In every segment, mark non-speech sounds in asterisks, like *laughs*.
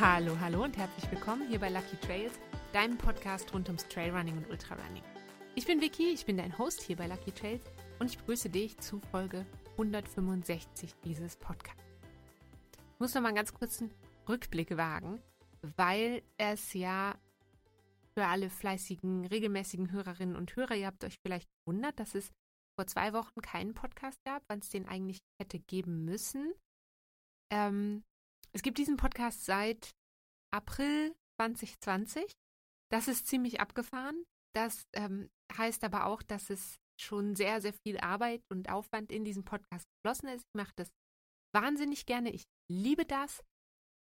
Hallo, hallo und herzlich willkommen hier bei Lucky Trails, deinem Podcast rund ums Trailrunning und Ultrarunning. Ich bin Vicky, ich bin dein Host hier bei Lucky Trails und ich begrüße dich zu Folge 165 dieses Podcasts. Ich muss noch mal einen ganz kurzen Rückblick wagen, weil es ja für alle fleißigen, regelmäßigen Hörerinnen und Hörer, ihr habt euch vielleicht gewundert, dass es vor zwei Wochen keinen Podcast gab, wann es den eigentlich hätte geben müssen. Ähm, es gibt diesen Podcast seit April 2020. Das ist ziemlich abgefahren. Das ähm, heißt aber auch, dass es schon sehr, sehr viel Arbeit und Aufwand in diesen Podcast geflossen ist. Ich mache das wahnsinnig gerne. Ich liebe das.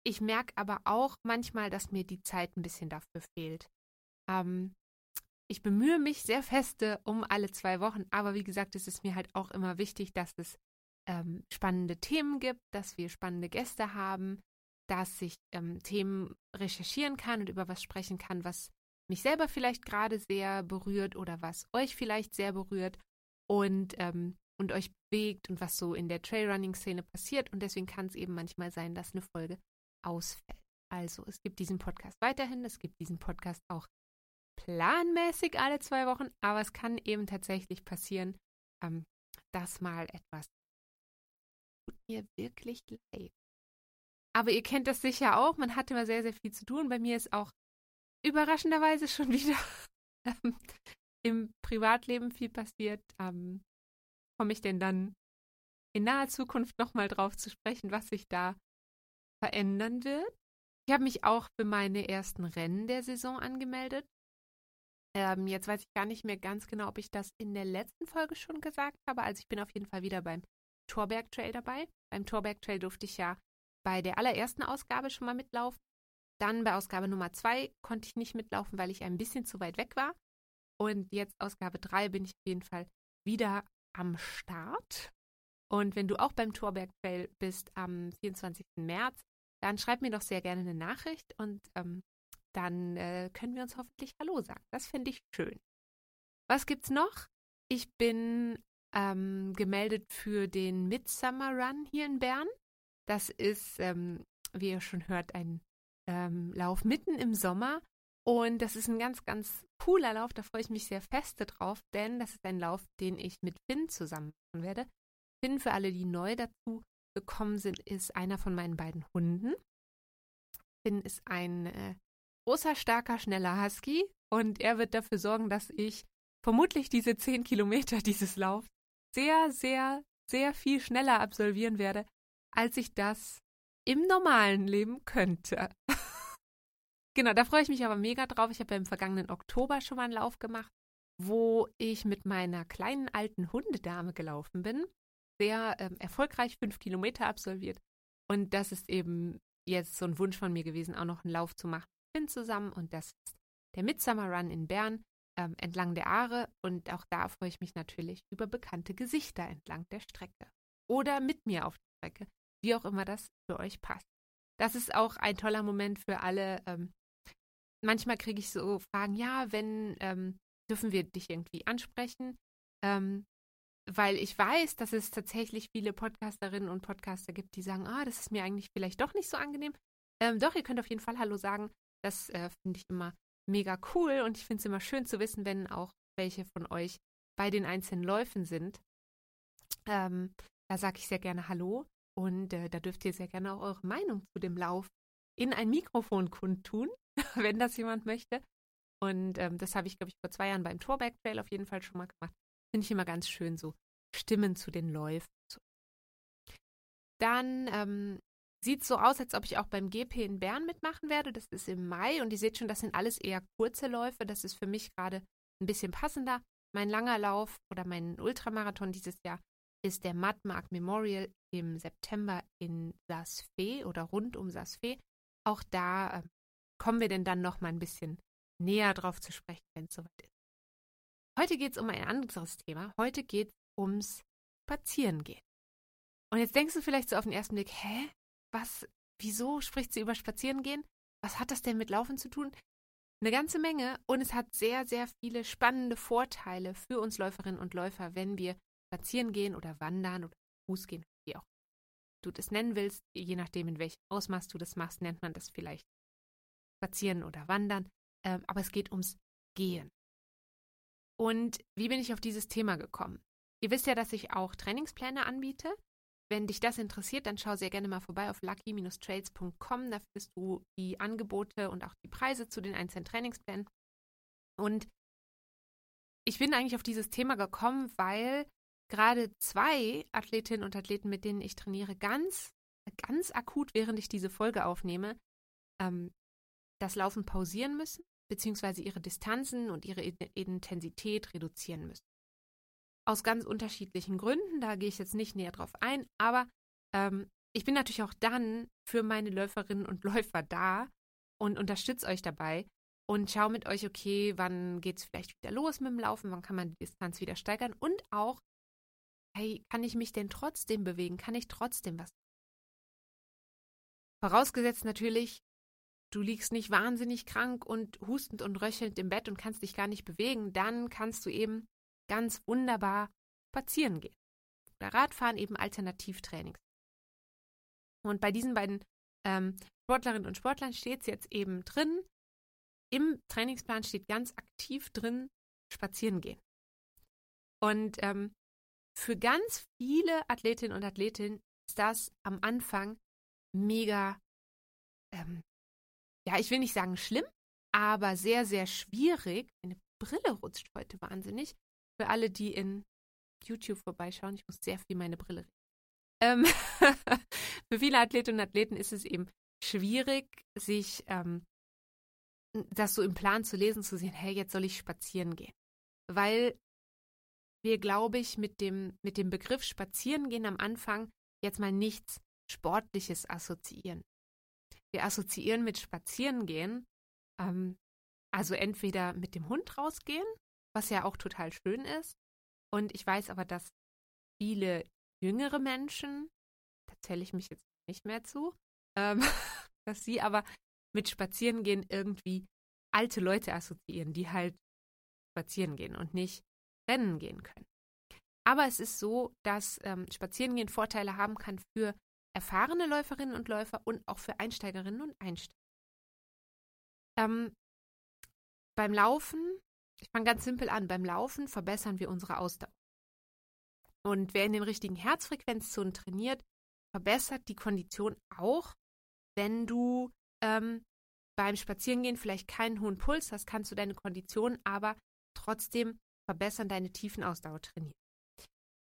Ich merke aber auch manchmal, dass mir die Zeit ein bisschen dafür fehlt. Ähm, ich bemühe mich sehr feste um alle zwei Wochen, aber wie gesagt, es ist mir halt auch immer wichtig, dass es ähm, spannende Themen gibt, dass wir spannende Gäste haben, dass ich ähm, Themen recherchieren kann und über was sprechen kann, was mich selber vielleicht gerade sehr berührt oder was euch vielleicht sehr berührt und, ähm, und euch bewegt und was so in der Trailrunning-Szene passiert. Und deswegen kann es eben manchmal sein, dass eine Folge ausfällt. Also es gibt diesen Podcast weiterhin, es gibt diesen Podcast auch planmäßig alle zwei Wochen, aber es kann eben tatsächlich passieren, ähm, dass mal etwas mir wirklich leid. Aber ihr kennt das sicher auch, man hat immer sehr, sehr viel zu tun. Bei mir ist auch überraschenderweise *laughs* schon wieder ähm, im Privatleben viel passiert. Ähm, Komme ich denn dann in naher Zukunft nochmal drauf zu sprechen, was sich da verändern wird? Ich habe mich auch für meine ersten Rennen der Saison angemeldet. Ähm, jetzt weiß ich gar nicht mehr ganz genau, ob ich das in der letzten Folge schon gesagt habe. Also ich bin auf jeden Fall wieder beim Torberg Trail dabei. Beim Torberg Trail durfte ich ja bei der allerersten Ausgabe schon mal mitlaufen. Dann bei Ausgabe Nummer zwei konnte ich nicht mitlaufen, weil ich ein bisschen zu weit weg war. Und jetzt Ausgabe drei bin ich auf jeden Fall wieder am Start. Und wenn du auch beim Torberg Trail bist am 24. März, dann schreib mir doch sehr gerne eine Nachricht und ähm, dann äh, können wir uns hoffentlich Hallo sagen. Das finde ich schön. Was gibt's noch? Ich bin ähm, gemeldet für den Midsummer Run hier in Bern. Das ist, ähm, wie ihr schon hört, ein ähm, Lauf mitten im Sommer. Und das ist ein ganz, ganz cooler Lauf. Da freue ich mich sehr feste drauf, denn das ist ein Lauf, den ich mit Finn zusammen machen werde. Finn, für alle, die neu dazu gekommen sind, ist einer von meinen beiden Hunden. Finn ist ein äh, großer, starker, schneller Husky und er wird dafür sorgen, dass ich vermutlich diese zehn Kilometer dieses Laufs sehr, sehr, sehr viel schneller absolvieren werde, als ich das im normalen Leben könnte. *laughs* genau, da freue ich mich aber mega drauf. Ich habe ja im vergangenen Oktober schon mal einen Lauf gemacht, wo ich mit meiner kleinen alten Hundedame gelaufen bin. Sehr ähm, erfolgreich fünf Kilometer absolviert. Und das ist eben jetzt so ein Wunsch von mir gewesen, auch noch einen Lauf zu machen bin zusammen und das ist der Midsummer Run in Bern ähm, entlang der Aare und auch da freue ich mich natürlich über bekannte Gesichter entlang der Strecke oder mit mir auf der Strecke, wie auch immer das für euch passt. Das ist auch ein toller Moment für alle. Ähm, manchmal kriege ich so Fragen, ja, wenn ähm, dürfen wir dich irgendwie ansprechen? Ähm, weil ich weiß, dass es tatsächlich viele Podcasterinnen und Podcaster gibt, die sagen, ah, das ist mir eigentlich vielleicht doch nicht so angenehm. Ähm, doch, ihr könnt auf jeden Fall Hallo sagen. Das äh, finde ich immer mega cool und ich finde es immer schön zu wissen, wenn auch welche von euch bei den einzelnen Läufen sind. Ähm, da sage ich sehr gerne Hallo und äh, da dürft ihr sehr gerne auch eure Meinung zu dem Lauf in ein Mikrofon kundtun, *laughs* wenn das jemand möchte. Und ähm, das habe ich, glaube ich, vor zwei Jahren beim Torberg Trail auf jeden Fall schon mal gemacht. Finde ich immer ganz schön, so Stimmen zu den Läufen. Dann ähm, Sieht so aus, als ob ich auch beim GP in Bern mitmachen werde. Das ist im Mai und ihr seht schon, das sind alles eher kurze Läufe. Das ist für mich gerade ein bisschen passender. Mein langer Lauf oder mein Ultramarathon dieses Jahr ist der Mudmark Memorial im September in Saas Fee oder rund um Saas Fee. Auch da äh, kommen wir denn dann noch mal ein bisschen näher drauf zu sprechen, wenn es soweit ist. Heute geht es um ein anderes Thema. Heute geht es ums Spazierengehen. Und jetzt denkst du vielleicht so auf den ersten Blick, hä? Was, wieso spricht sie über Spazierengehen? Was hat das denn mit Laufen zu tun? Eine ganze Menge und es hat sehr, sehr viele spannende Vorteile für uns Läuferinnen und Läufer, wenn wir spazieren gehen oder wandern oder Fuß gehen, wie auch. du das nennen willst. Je nachdem, in welchem Ausmaß du das machst, nennt man das vielleicht Spazieren oder Wandern. Ähm, aber es geht ums Gehen. Und wie bin ich auf dieses Thema gekommen? Ihr wisst ja, dass ich auch Trainingspläne anbiete. Wenn dich das interessiert, dann schau sehr gerne mal vorbei auf lucky-trades.com. Da findest du die Angebote und auch die Preise zu den einzelnen Trainingsplänen. Und ich bin eigentlich auf dieses Thema gekommen, weil gerade zwei Athletinnen und Athleten, mit denen ich trainiere, ganz, ganz akut, während ich diese Folge aufnehme, ähm, das Laufen pausieren müssen beziehungsweise ihre Distanzen und ihre Intensität reduzieren müssen. Aus ganz unterschiedlichen Gründen, da gehe ich jetzt nicht näher drauf ein, aber ähm, ich bin natürlich auch dann für meine Läuferinnen und Läufer da und unterstütze euch dabei und schaue mit euch, okay, wann geht es vielleicht wieder los mit dem Laufen, wann kann man die Distanz wieder steigern und auch, hey, kann ich mich denn trotzdem bewegen, kann ich trotzdem was? Vorausgesetzt natürlich, du liegst nicht wahnsinnig krank und hustend und röchelnd im Bett und kannst dich gar nicht bewegen, dann kannst du eben ganz wunderbar spazieren gehen. Oder Radfahren eben Alternativtrainings. Und bei diesen beiden ähm, Sportlerinnen und Sportlern steht es jetzt eben drin, im Trainingsplan steht ganz aktiv drin, spazieren gehen. Und ähm, für ganz viele Athletinnen und Athletinnen ist das am Anfang mega ähm, ja, ich will nicht sagen schlimm, aber sehr, sehr schwierig. Meine Brille rutscht heute wahnsinnig. Für alle, die in YouTube vorbeischauen, ich muss sehr viel meine Brille reden. Ähm *laughs* für viele Athletinnen und Athleten ist es eben schwierig, sich ähm, das so im Plan zu lesen, zu sehen, hey, jetzt soll ich spazieren gehen. Weil wir, glaube ich, mit dem, mit dem Begriff spazieren gehen am Anfang jetzt mal nichts Sportliches assoziieren wir assoziieren mit Spazierengehen, ähm, also entweder mit dem Hund rausgehen, was ja auch total schön ist. Und ich weiß aber, dass viele jüngere Menschen, da zähle ich mich jetzt nicht mehr zu, ähm, *laughs* dass sie aber mit Spazierengehen irgendwie alte Leute assoziieren, die halt spazieren gehen und nicht rennen gehen können. Aber es ist so, dass ähm, Spazierengehen Vorteile haben kann für erfahrene Läuferinnen und Läufer und auch für Einsteigerinnen und Einsteiger. Ähm, beim Laufen, ich fange ganz simpel an, beim Laufen verbessern wir unsere Ausdauer. Und wer in den richtigen Herzfrequenzzonen trainiert, verbessert die Kondition auch, wenn du ähm, beim Spazierengehen vielleicht keinen hohen Puls hast, kannst du deine Kondition aber trotzdem verbessern, deine Tiefenausdauer trainieren.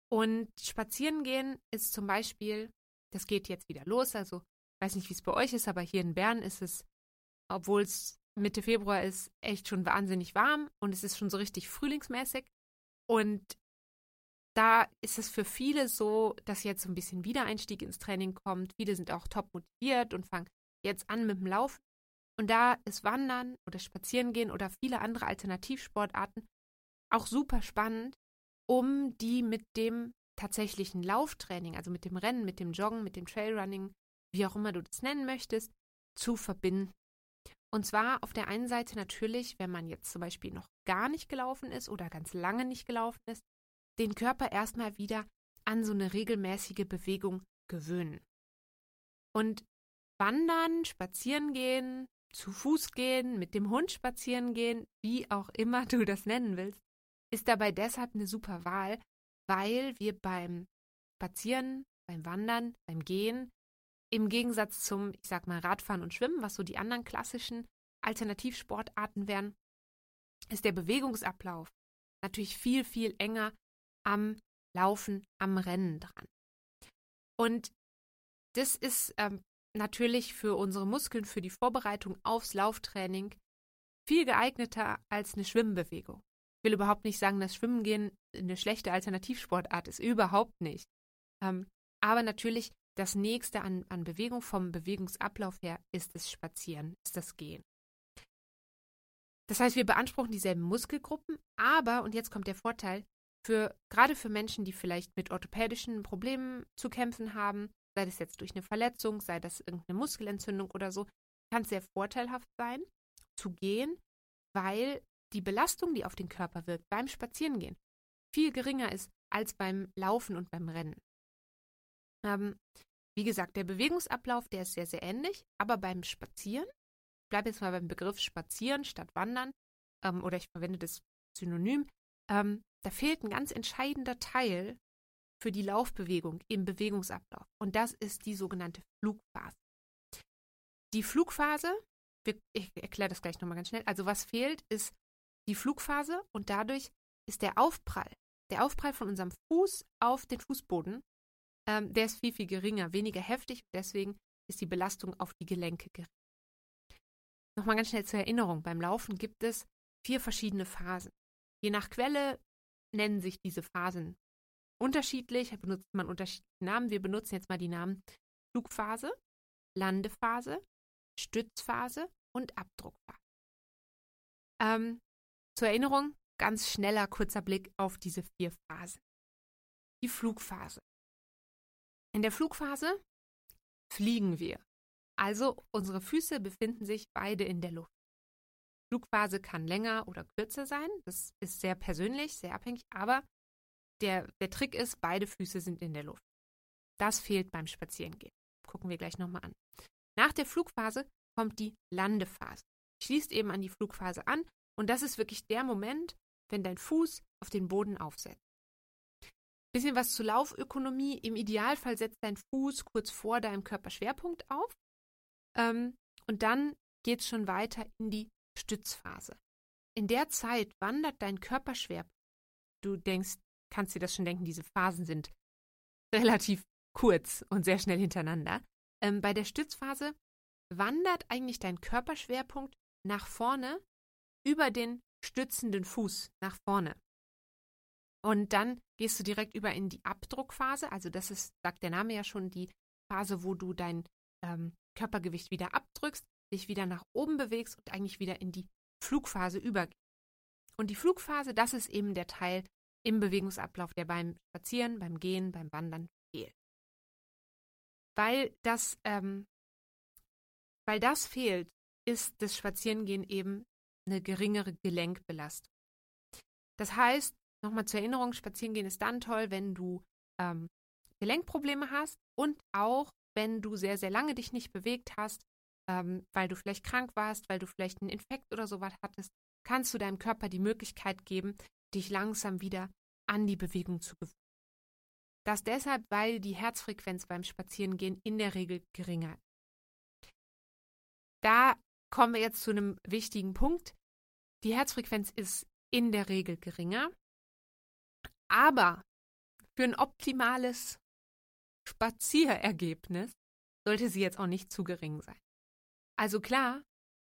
Und Spazierengehen ist zum Beispiel das geht jetzt wieder los. Also, weiß nicht, wie es bei euch ist, aber hier in Bern ist es, obwohl es Mitte Februar ist, echt schon wahnsinnig warm und es ist schon so richtig frühlingsmäßig. Und da ist es für viele so, dass jetzt so ein bisschen Wiedereinstieg ins Training kommt. Viele sind auch top motiviert und fangen jetzt an mit dem Laufen. Und da ist Wandern oder Spazierengehen oder viele andere Alternativsportarten auch super spannend, um die mit dem tatsächlichen Lauftraining, also mit dem Rennen, mit dem Joggen, mit dem Trailrunning, wie auch immer du das nennen möchtest, zu verbinden. Und zwar auf der einen Seite natürlich, wenn man jetzt zum Beispiel noch gar nicht gelaufen ist oder ganz lange nicht gelaufen ist, den Körper erstmal wieder an so eine regelmäßige Bewegung gewöhnen. Und wandern, spazieren gehen, zu Fuß gehen, mit dem Hund spazieren gehen, wie auch immer du das nennen willst, ist dabei deshalb eine super Wahl, weil wir beim Spazieren, beim Wandern, beim Gehen im Gegensatz zum, ich sag mal, Radfahren und Schwimmen, was so die anderen klassischen Alternativsportarten wären, ist der Bewegungsablauf natürlich viel, viel enger am Laufen, am Rennen dran. Und das ist ähm, natürlich für unsere Muskeln, für die Vorbereitung aufs Lauftraining viel geeigneter als eine Schwimmbewegung will überhaupt nicht sagen, dass Schwimmen gehen eine schlechte Alternativsportart ist. Überhaupt nicht. Ähm, aber natürlich das nächste an, an Bewegung vom Bewegungsablauf her ist das Spazieren, ist das Gehen. Das heißt, wir beanspruchen dieselben Muskelgruppen, aber, und jetzt kommt der Vorteil, für, gerade für Menschen, die vielleicht mit orthopädischen Problemen zu kämpfen haben, sei das jetzt durch eine Verletzung, sei das irgendeine Muskelentzündung oder so, kann es sehr vorteilhaft sein, zu gehen, weil die Belastung, die auf den Körper wirkt beim Spazierengehen, viel geringer ist als beim Laufen und beim Rennen. Ähm, wie gesagt, der Bewegungsablauf, der ist sehr, sehr ähnlich, aber beim Spazieren, ich bleibe jetzt mal beim Begriff Spazieren statt Wandern, ähm, oder ich verwende das Synonym, ähm, da fehlt ein ganz entscheidender Teil für die Laufbewegung im Bewegungsablauf. Und das ist die sogenannte Flugphase. Die Flugphase, ich erkläre das gleich nochmal ganz schnell. Also was fehlt, ist die Flugphase und dadurch ist der Aufprall, der Aufprall von unserem Fuß auf den Fußboden, ähm, der ist viel, viel geringer, weniger heftig. Deswegen ist die Belastung auf die Gelenke gering. Nochmal ganz schnell zur Erinnerung. Beim Laufen gibt es vier verschiedene Phasen. Je nach Quelle nennen sich diese Phasen unterschiedlich, benutzt man unterschiedliche Namen. Wir benutzen jetzt mal die Namen Flugphase, Landephase, Stützphase und Abdruckphase. Ähm, zur Erinnerung, ganz schneller, kurzer Blick auf diese vier Phasen. Die Flugphase. In der Flugphase fliegen wir. Also unsere Füße befinden sich beide in der Luft. Flugphase kann länger oder kürzer sein. Das ist sehr persönlich, sehr abhängig. Aber der, der Trick ist, beide Füße sind in der Luft. Das fehlt beim Spazierengehen. Gucken wir gleich nochmal an. Nach der Flugphase kommt die Landephase. Schließt eben an die Flugphase an und das ist wirklich der Moment, wenn dein Fuß auf den Boden aufsetzt. Bisschen was zur Laufökonomie. Im Idealfall setzt dein Fuß kurz vor deinem Körperschwerpunkt auf. Ähm, und dann geht es schon weiter in die Stützphase. In der Zeit wandert dein Körperschwerpunkt. Du denkst, kannst dir das schon denken, diese Phasen sind relativ kurz und sehr schnell hintereinander. Ähm, bei der Stützphase wandert eigentlich dein Körperschwerpunkt nach vorne über den stützenden Fuß nach vorne. Und dann gehst du direkt über in die Abdruckphase. Also das ist, sagt der Name ja schon, die Phase, wo du dein ähm, Körpergewicht wieder abdrückst, dich wieder nach oben bewegst und eigentlich wieder in die Flugphase übergehst. Und die Flugphase, das ist eben der Teil im Bewegungsablauf, der beim Spazieren, beim Gehen, beim Wandern fehlt. Weil das, ähm, weil das fehlt, ist das Spazierengehen eben eine geringere Gelenkbelastung. Das heißt, nochmal zur Erinnerung, Spazierengehen ist dann toll, wenn du ähm, Gelenkprobleme hast und auch, wenn du sehr, sehr lange dich nicht bewegt hast, ähm, weil du vielleicht krank warst, weil du vielleicht einen Infekt oder sowas hattest, kannst du deinem Körper die Möglichkeit geben, dich langsam wieder an die Bewegung zu gewöhnen. Das deshalb, weil die Herzfrequenz beim Spazierengehen in der Regel geringer ist. Da kommen wir jetzt zu einem wichtigen Punkt. Die Herzfrequenz ist in der Regel geringer, aber für ein optimales Spazierergebnis sollte sie jetzt auch nicht zu gering sein. Also klar,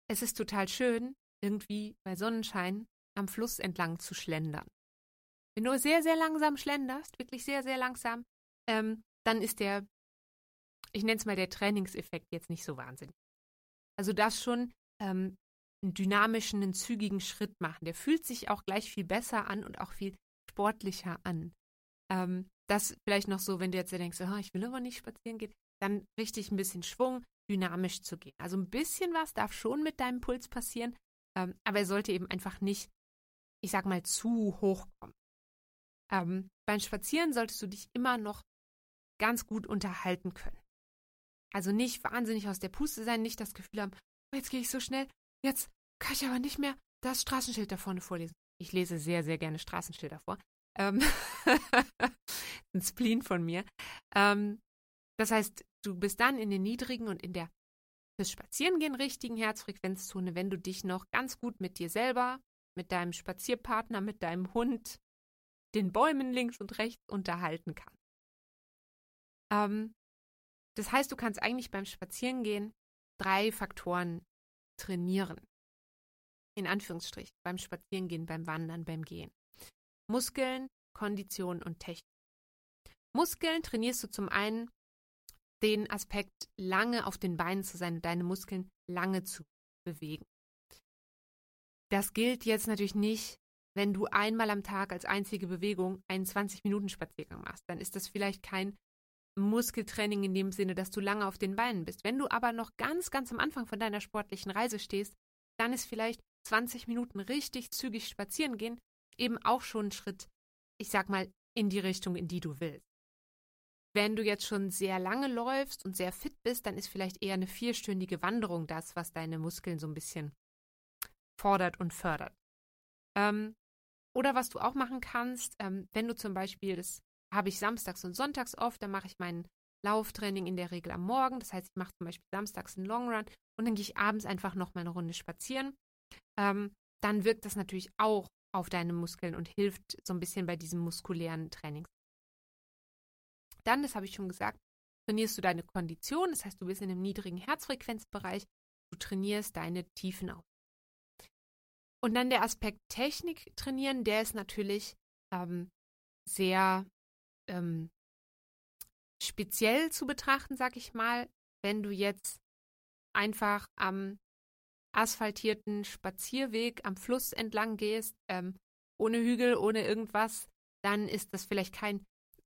es ist total schön, irgendwie bei Sonnenschein am Fluss entlang zu schlendern. Wenn du sehr, sehr langsam schlenderst, wirklich sehr, sehr langsam, ähm, dann ist der, ich nenne es mal der Trainingseffekt jetzt nicht so wahnsinnig. Also das schon ähm, einen dynamischen, einen zügigen Schritt machen. Der fühlt sich auch gleich viel besser an und auch viel sportlicher an. Ähm, das vielleicht noch so, wenn du jetzt denkst, oh, ich will aber nicht spazieren gehen, dann richtig ein bisschen Schwung, dynamisch zu gehen. Also ein bisschen was darf schon mit deinem Puls passieren, ähm, aber er sollte eben einfach nicht, ich sag mal, zu hoch kommen. Ähm, beim Spazieren solltest du dich immer noch ganz gut unterhalten können. Also nicht wahnsinnig aus der Puste sein, nicht das Gefühl haben, oh, jetzt gehe ich so schnell, jetzt kann ich aber nicht mehr das Straßenschild da vorne vorlesen. Ich lese sehr, sehr gerne Straßenschilder vor. Ähm *laughs* ein Spleen von mir. Ähm, das heißt, du bist dann in den niedrigen und in der fürs Spazierengehen richtigen Herzfrequenzzone, wenn du dich noch ganz gut mit dir selber, mit deinem Spazierpartner, mit deinem Hund, den Bäumen links und rechts unterhalten kannst. Ähm, das heißt, du kannst eigentlich beim Spazierengehen drei Faktoren trainieren. In Anführungsstrichen, beim Spazierengehen, beim Wandern, beim Gehen. Muskeln, Kondition und Technik. Muskeln trainierst du zum einen den Aspekt, lange auf den Beinen zu sein und deine Muskeln lange zu bewegen. Das gilt jetzt natürlich nicht, wenn du einmal am Tag als einzige Bewegung einen 20-Minuten-Spaziergang machst. Dann ist das vielleicht kein Muskeltraining in dem Sinne, dass du lange auf den Beinen bist. Wenn du aber noch ganz, ganz am Anfang von deiner sportlichen Reise stehst, dann ist vielleicht 20 Minuten richtig zügig spazieren gehen eben auch schon ein Schritt, ich sag mal, in die Richtung, in die du willst. Wenn du jetzt schon sehr lange läufst und sehr fit bist, dann ist vielleicht eher eine vierstündige Wanderung das, was deine Muskeln so ein bisschen fordert und fördert. Ähm, oder was du auch machen kannst, ähm, wenn du zum Beispiel, das habe ich samstags und sonntags oft, dann mache ich mein Lauftraining in der Regel am Morgen. Das heißt, ich mache zum Beispiel samstags einen Long Run und dann gehe ich abends einfach noch mal eine Runde spazieren. Ähm, dann wirkt das natürlich auch auf deine Muskeln und hilft so ein bisschen bei diesem muskulären Training. Dann, das habe ich schon gesagt, trainierst du deine Kondition. Das heißt, du bist in einem niedrigen Herzfrequenzbereich. Du trainierst deine Tiefen auf. Und dann der Aspekt Technik trainieren, der ist natürlich ähm, sehr ähm, speziell zu betrachten, sag ich mal, wenn du jetzt einfach am asphaltierten Spazierweg am Fluss entlang gehst, ähm, ohne Hügel, ohne irgendwas, dann ist das vielleicht kein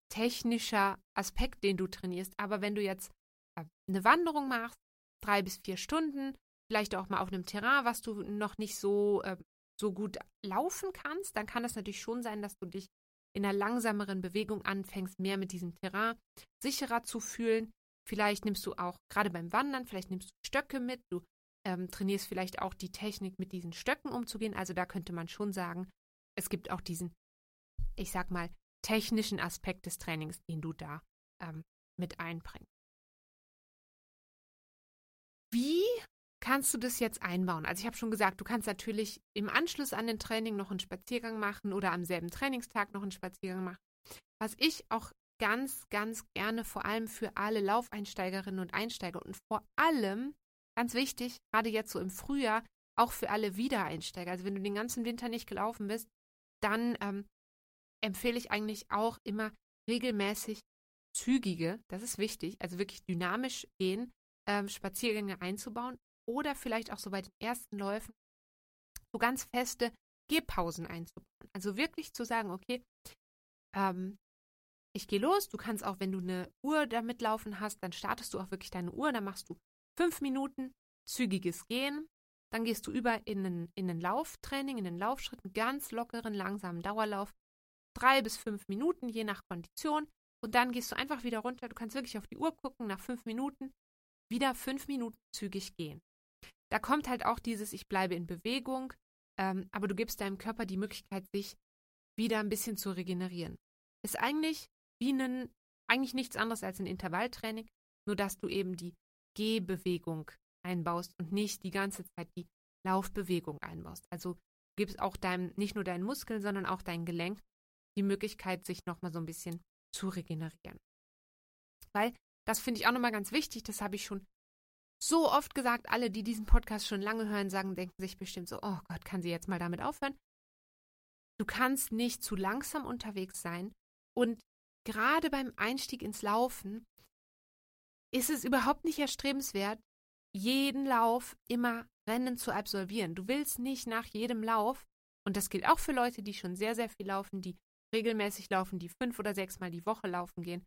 technischer Aspekt, den du trainierst. Aber wenn du jetzt äh, eine Wanderung machst, drei bis vier Stunden, vielleicht auch mal auf einem Terrain, was du noch nicht so, äh, so gut laufen kannst, dann kann es natürlich schon sein, dass du dich in einer langsameren Bewegung anfängst, mehr mit diesem Terrain sicherer zu fühlen. Vielleicht nimmst du auch, gerade beim Wandern, vielleicht nimmst du Stöcke mit, du ähm, trainierst vielleicht auch die Technik, mit diesen Stöcken umzugehen. Also da könnte man schon sagen, es gibt auch diesen, ich sag mal, technischen Aspekt des Trainings, den du da ähm, mit einbringst. Wie kannst du das jetzt einbauen? Also ich habe schon gesagt, du kannst natürlich im Anschluss an den Training noch einen Spaziergang machen oder am selben Trainingstag noch einen Spaziergang machen. Was ich auch ganz, ganz gerne vor allem für alle Laufeinsteigerinnen und Einsteiger und vor allem, ganz wichtig, gerade jetzt so im Frühjahr, auch für alle Wiedereinsteiger. Also wenn du den ganzen Winter nicht gelaufen bist, dann ähm, empfehle ich eigentlich auch immer regelmäßig zügige, das ist wichtig, also wirklich dynamisch gehen, ähm, Spaziergänge einzubauen oder vielleicht auch so bei den ersten Läufen so ganz feste Gehpausen einzubauen. Also wirklich zu sagen, okay, ähm, ich gehe los, du kannst auch, wenn du eine Uhr damit laufen hast, dann startest du auch wirklich deine Uhr, dann machst du fünf Minuten zügiges Gehen, dann gehst du über in einen, in einen Lauftraining, in einen Laufschritt, einen ganz lockeren, langsamen Dauerlauf, drei bis fünf Minuten, je nach Kondition. Und dann gehst du einfach wieder runter. Du kannst wirklich auf die Uhr gucken, nach fünf Minuten wieder fünf Minuten zügig gehen. Da kommt halt auch dieses, ich bleibe in Bewegung, ähm, aber du gibst deinem Körper die Möglichkeit, sich wieder ein bisschen zu regenerieren. Ist eigentlich wie ein, eigentlich nichts anderes als ein Intervalltraining, nur dass du eben die Gehbewegung einbaust und nicht die ganze Zeit die Laufbewegung einbaust. Also gibst auch deinem, nicht nur deinen Muskeln, sondern auch deinen Gelenk die Möglichkeit, sich nochmal so ein bisschen zu regenerieren. Weil das finde ich auch nochmal ganz wichtig, das habe ich schon so oft gesagt, alle, die diesen Podcast schon lange hören, sagen, denken sich bestimmt so, oh Gott, kann sie jetzt mal damit aufhören? Du kannst nicht zu langsam unterwegs sein und gerade beim Einstieg ins Laufen ist es überhaupt nicht erstrebenswert, jeden Lauf immer Rennen zu absolvieren. Du willst nicht nach jedem Lauf, und das gilt auch für Leute, die schon sehr, sehr viel laufen, die regelmäßig laufen, die fünf oder sechs Mal die Woche laufen gehen.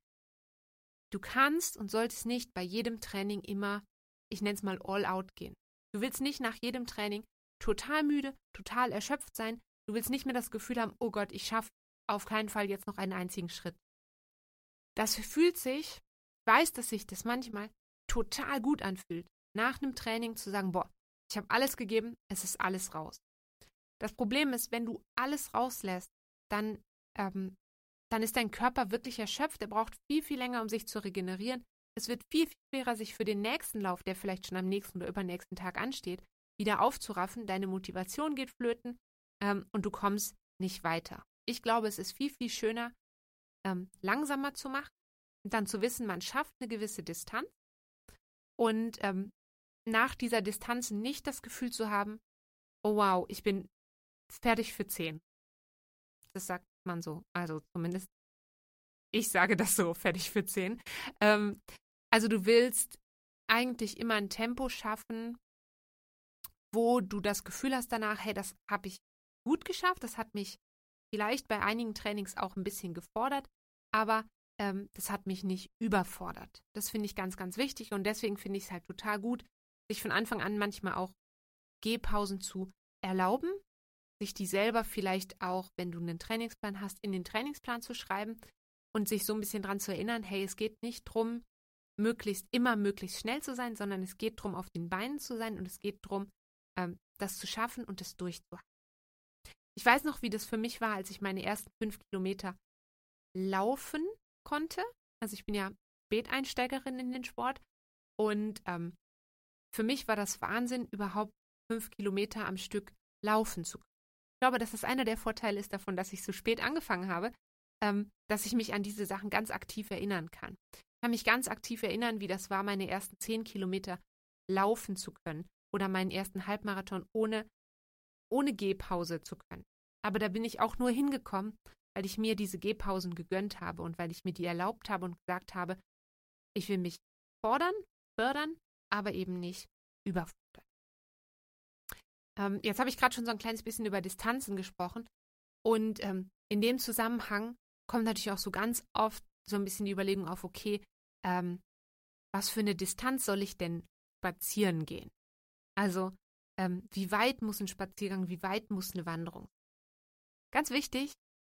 Du kannst und solltest nicht bei jedem Training immer, ich nenne es mal all out gehen. Du willst nicht nach jedem Training total müde, total erschöpft sein. Du willst nicht mehr das Gefühl haben, oh Gott, ich schaffe auf keinen Fall jetzt noch einen einzigen Schritt. Das fühlt sich, ich weiß, dass sich das manchmal total gut anfühlt, nach einem Training zu sagen, boah, ich habe alles gegeben, es ist alles raus. Das Problem ist, wenn du alles rauslässt, dann ähm, dann ist dein Körper wirklich erschöpft. Er braucht viel, viel länger, um sich zu regenerieren. Es wird viel, viel schwerer, sich für den nächsten Lauf, der vielleicht schon am nächsten oder übernächsten Tag ansteht, wieder aufzuraffen. Deine Motivation geht flöten ähm, und du kommst nicht weiter. Ich glaube, es ist viel, viel schöner, ähm, langsamer zu machen, dann zu wissen, man schafft eine gewisse Distanz und ähm, nach dieser Distanz nicht das Gefühl zu haben, oh wow, ich bin fertig für zehn. Das sagt man so. Also zumindest ich sage das so, *laughs* fertig für zehn. Ähm, also du willst eigentlich immer ein Tempo schaffen, wo du das Gefühl hast danach, hey, das habe ich gut geschafft, das hat mich vielleicht bei einigen Trainings auch ein bisschen gefordert, aber ähm, das hat mich nicht überfordert. Das finde ich ganz, ganz wichtig und deswegen finde ich es halt total gut, sich von Anfang an manchmal auch Gehpausen zu erlauben, sich die selber vielleicht auch, wenn du einen Trainingsplan hast, in den Trainingsplan zu schreiben. und sich so ein bisschen dran zu erinnern, hey, es geht nicht darum, möglichst immer möglichst schnell zu sein, sondern es geht darum, auf den Beinen zu sein und es geht darum, ähm, das zu schaffen und es durchzuhalten. Ich weiß noch, wie das für mich war, als ich meine ersten fünf Kilometer laufen konnte. Also ich bin ja Späteinsteigerin in den Sport und ähm, für mich war das Wahnsinn, überhaupt fünf Kilometer am Stück laufen zu können. Ich glaube, dass das einer der Vorteile ist davon, dass ich so spät angefangen habe, ähm, dass ich mich an diese Sachen ganz aktiv erinnern kann. Ich kann mich ganz aktiv erinnern, wie das war, meine ersten zehn Kilometer laufen zu können oder meinen ersten Halbmarathon ohne, ohne Gehpause zu können. Aber da bin ich auch nur hingekommen, weil ich mir diese Gehpausen gegönnt habe und weil ich mir die erlaubt habe und gesagt habe, ich will mich fordern, fördern, aber eben nicht überfordern. Ähm, jetzt habe ich gerade schon so ein kleines bisschen über Distanzen gesprochen und ähm, in dem Zusammenhang kommt natürlich auch so ganz oft so ein bisschen die Überlegung auf, okay, ähm, was für eine Distanz soll ich denn spazieren gehen? Also, ähm, wie weit muss ein Spaziergang, wie weit muss eine Wanderung? Ganz wichtig,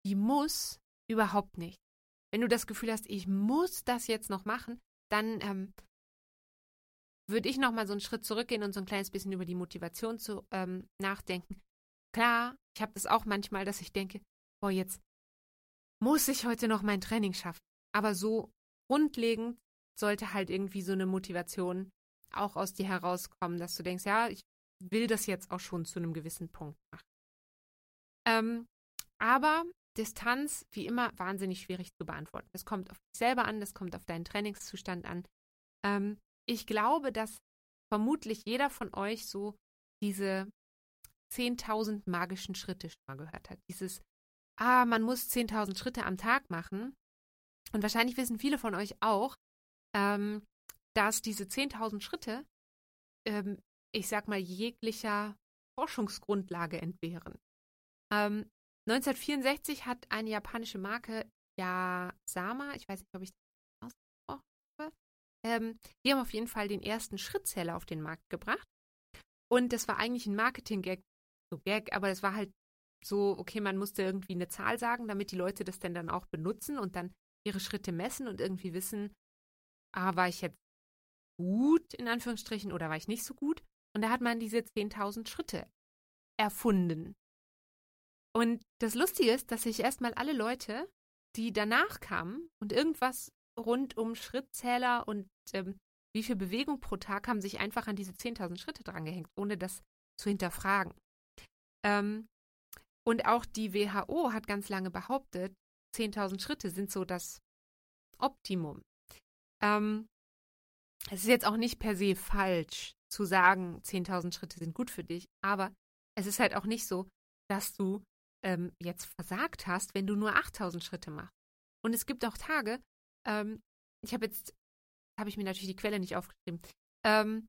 die muss überhaupt nicht. Wenn du das Gefühl hast, ich muss das jetzt noch machen, dann ähm, würde ich noch mal so einen Schritt zurückgehen und so ein kleines bisschen über die Motivation zu ähm, nachdenken. Klar, ich habe das auch manchmal, dass ich denke, boah, jetzt muss ich heute noch mein Training schaffen. Aber so grundlegend sollte halt irgendwie so eine Motivation auch aus dir herauskommen, dass du denkst, ja, ich will das jetzt auch schon zu einem gewissen Punkt machen. Ähm, aber Distanz, wie immer, wahnsinnig schwierig zu beantworten. Das kommt auf dich selber an, das kommt auf deinen Trainingszustand an. Ähm, ich glaube, dass vermutlich jeder von euch so diese 10.000 magischen Schritte schon mal gehört hat. Dieses, ah, man muss 10.000 Schritte am Tag machen. Und wahrscheinlich wissen viele von euch auch, ähm, dass diese 10.000 Schritte, ähm, ich sag mal, jeglicher Forschungsgrundlage entbehren. Ähm, 1964 hat eine japanische Marke, Yasama, ich weiß nicht, ob ich das ausgesprochen habe, ähm, die haben auf jeden Fall den ersten Schrittzähler auf den Markt gebracht. Und das war eigentlich ein Marketing-Gag, so Gag, aber es war halt so, okay, man musste irgendwie eine Zahl sagen, damit die Leute das denn dann auch benutzen und dann ihre Schritte messen und irgendwie wissen, ah, war ich jetzt gut, in Anführungsstrichen, oder war ich nicht so gut? Und da hat man diese 10.000 Schritte erfunden. Und das Lustige ist, dass sich erstmal alle Leute, die danach kamen und irgendwas rund um Schrittzähler und ähm, wie viel Bewegung pro Tag haben sich einfach an diese 10.000 Schritte drangehängt, ohne das zu hinterfragen. Ähm, und auch die WHO hat ganz lange behauptet, 10.000 Schritte sind so das Optimum. Ähm, es ist jetzt auch nicht per se falsch zu sagen, 10.000 Schritte sind gut für dich, aber es ist halt auch nicht so, dass du ähm, jetzt versagt hast, wenn du nur 8.000 Schritte machst. Und es gibt auch Tage, ähm, ich habe jetzt, habe ich mir natürlich die Quelle nicht aufgeschrieben. Ähm,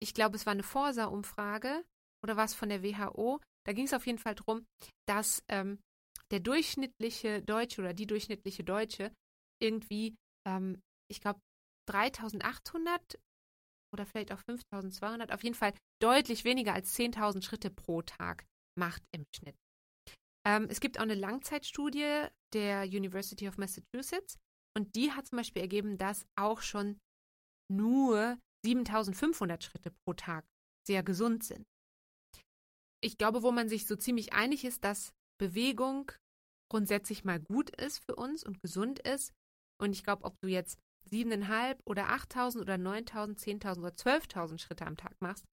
ich glaube, es war eine Forsa-Umfrage oder was von der WHO. Da ging es auf jeden Fall darum, dass ähm, der durchschnittliche Deutsche oder die durchschnittliche Deutsche irgendwie, ähm, ich glaube, 3800 oder vielleicht auch 5200, auf jeden Fall deutlich weniger als 10.000 Schritte pro Tag macht im Schnitt. Ähm, es gibt auch eine Langzeitstudie der University of Massachusetts und die hat zum Beispiel ergeben, dass auch schon nur 7500 Schritte pro Tag sehr gesund sind. Ich glaube, wo man sich so ziemlich einig ist, dass Bewegung grundsätzlich mal gut ist für uns und gesund ist. Und ich glaube, ob du jetzt 7.500 oder 8.000 oder 9.000, 10.000 oder 12.000 Schritte am Tag machst,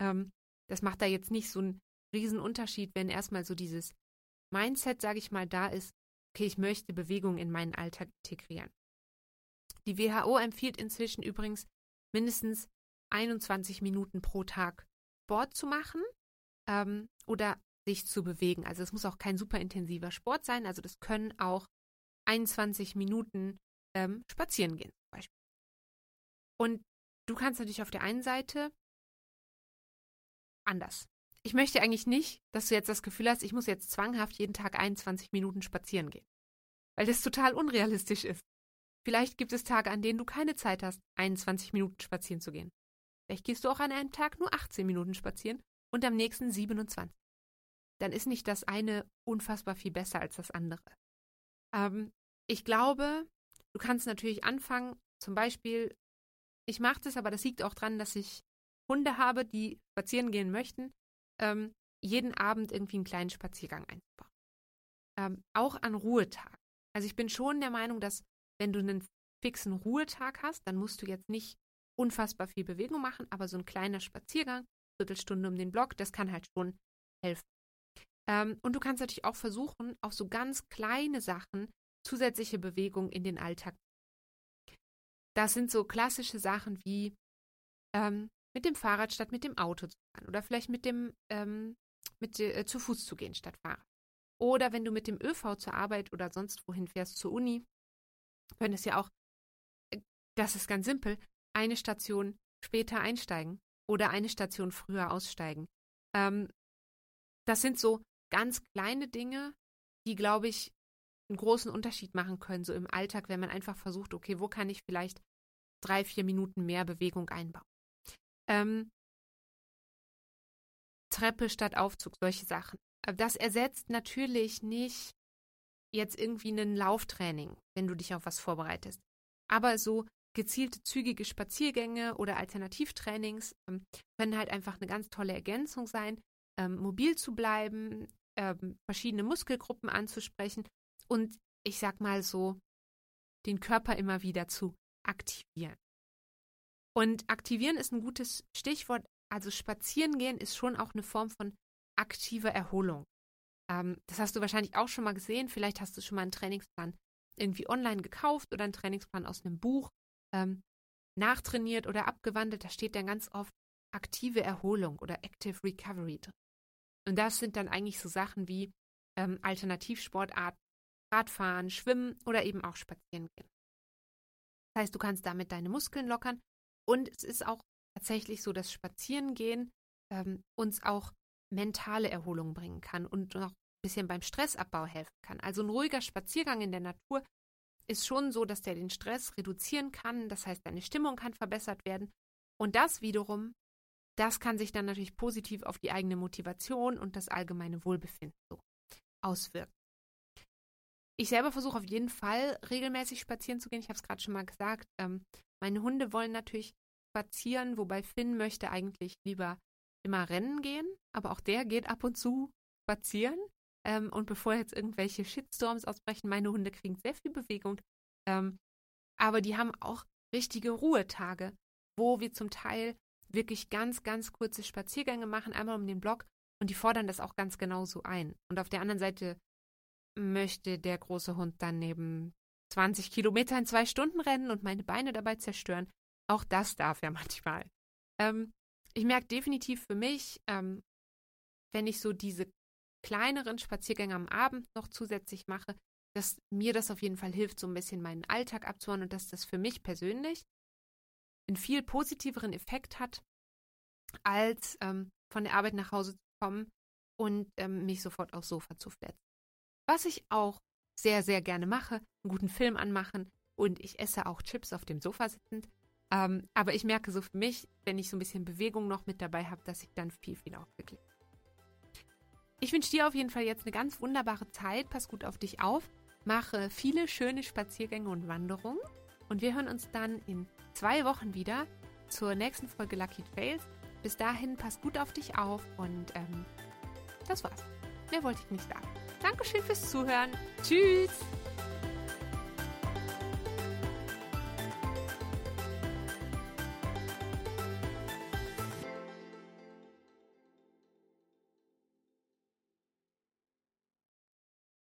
ähm, das macht da jetzt nicht so einen riesen Unterschied, wenn erstmal so dieses Mindset, sage ich mal, da ist, okay, ich möchte Bewegung in meinen Alltag integrieren. Die WHO empfiehlt inzwischen übrigens mindestens 21 Minuten pro Tag Sport zu machen ähm, oder sich zu bewegen. Also es muss auch kein super intensiver Sport sein. Also das können auch 21 Minuten ähm, spazieren gehen zum Beispiel. Und du kannst natürlich auf der einen Seite anders. Ich möchte eigentlich nicht, dass du jetzt das Gefühl hast, ich muss jetzt zwanghaft jeden Tag 21 Minuten spazieren gehen. Weil das total unrealistisch ist. Vielleicht gibt es Tage, an denen du keine Zeit hast, 21 Minuten spazieren zu gehen. Vielleicht gehst du auch an einem Tag nur 18 Minuten spazieren und am nächsten 27. Dann ist nicht das eine unfassbar viel besser als das andere. Ähm, ich glaube, du kannst natürlich anfangen, zum Beispiel, ich mache das, aber das liegt auch daran, dass ich Hunde habe, die spazieren gehen möchten, ähm, jeden Abend irgendwie einen kleinen Spaziergang einzubauen. Ähm, auch an Ruhetagen. Also ich bin schon der Meinung, dass wenn du einen fixen Ruhetag hast, dann musst du jetzt nicht unfassbar viel Bewegung machen, aber so ein kleiner Spaziergang, Viertelstunde um den Block, das kann halt schon helfen. Ähm, und du kannst natürlich auch versuchen, auf so ganz kleine Sachen zusätzliche Bewegung in den Alltag. Das sind so klassische Sachen wie ähm, mit dem Fahrrad statt mit dem Auto zu fahren oder vielleicht mit dem ähm, mit äh, zu Fuß zu gehen statt Fahrrad. Oder wenn du mit dem ÖV zur Arbeit oder sonst wohin fährst zur Uni, könntest ja auch, äh, das ist ganz simpel, eine Station später einsteigen oder eine Station früher aussteigen. Ähm, das sind so ganz kleine Dinge, die, glaube ich, einen großen Unterschied machen können, so im Alltag, wenn man einfach versucht, okay, wo kann ich vielleicht drei, vier Minuten mehr Bewegung einbauen. Ähm, Treppe statt Aufzug, solche Sachen. Das ersetzt natürlich nicht jetzt irgendwie ein Lauftraining, wenn du dich auf was vorbereitest. Aber so gezielte, zügige Spaziergänge oder Alternativtrainings ähm, können halt einfach eine ganz tolle Ergänzung sein, ähm, mobil zu bleiben, ähm, verschiedene Muskelgruppen anzusprechen und ich sag mal so, den Körper immer wieder zu aktivieren. Und aktivieren ist ein gutes Stichwort. Also spazieren gehen ist schon auch eine Form von aktiver Erholung. Ähm, das hast du wahrscheinlich auch schon mal gesehen. Vielleicht hast du schon mal einen Trainingsplan irgendwie online gekauft oder einen Trainingsplan aus einem Buch ähm, nachtrainiert oder abgewandelt. Da steht dann ganz oft aktive Erholung oder Active Recovery drin. Und das sind dann eigentlich so Sachen wie ähm, Alternativsportarten, Radfahren, Schwimmen oder eben auch Spazieren gehen. Das heißt, du kannst damit deine Muskeln lockern und es ist auch tatsächlich so, dass Spazierengehen ähm, uns auch mentale Erholung bringen kann und auch ein bisschen beim Stressabbau helfen kann. Also ein ruhiger Spaziergang in der Natur ist schon so, dass der den Stress reduzieren kann. Das heißt, deine Stimmung kann verbessert werden. Und das wiederum, das kann sich dann natürlich positiv auf die eigene Motivation und das allgemeine Wohlbefinden so auswirken. Ich selber versuche auf jeden Fall regelmäßig spazieren zu gehen. Ich habe es gerade schon mal gesagt. Ähm, meine Hunde wollen natürlich spazieren, wobei Finn möchte eigentlich lieber immer rennen gehen, aber auch der geht ab und zu spazieren. Ähm, und bevor jetzt irgendwelche Shitstorms ausbrechen, meine Hunde kriegen sehr viel Bewegung. Ähm, aber die haben auch richtige Ruhetage, wo wir zum Teil wirklich ganz, ganz kurze Spaziergänge machen, einmal um den Block und die fordern das auch ganz genauso ein. Und auf der anderen Seite möchte der große Hund dann neben 20 Kilometer in zwei Stunden rennen und meine Beine dabei zerstören. Auch das darf er *laughs* manchmal. Ähm, ich merke definitiv für mich, ähm, wenn ich so diese kleineren Spaziergänge am Abend noch zusätzlich mache, dass mir das auf jeden Fall hilft, so ein bisschen meinen Alltag abzuhauen und dass das für mich persönlich einen viel positiveren Effekt hat, als ähm, von der Arbeit nach Hause zu kommen und ähm, mich sofort aufs Sofa zu fletzen. Was ich auch sehr, sehr gerne mache, einen guten Film anmachen und ich esse auch Chips auf dem Sofa sitzend. Ähm, aber ich merke so für mich, wenn ich so ein bisschen Bewegung noch mit dabei habe, dass ich dann viel, viel aufgeklickt ich wünsche dir auf jeden Fall jetzt eine ganz wunderbare Zeit. Pass gut auf dich auf. Mache viele schöne Spaziergänge und Wanderungen. Und wir hören uns dann in zwei Wochen wieder zur nächsten Folge Lucky Trails. Bis dahin, pass gut auf dich auf und ähm, das war's. Mehr wollte ich nicht sagen. Dankeschön fürs Zuhören. Tschüss.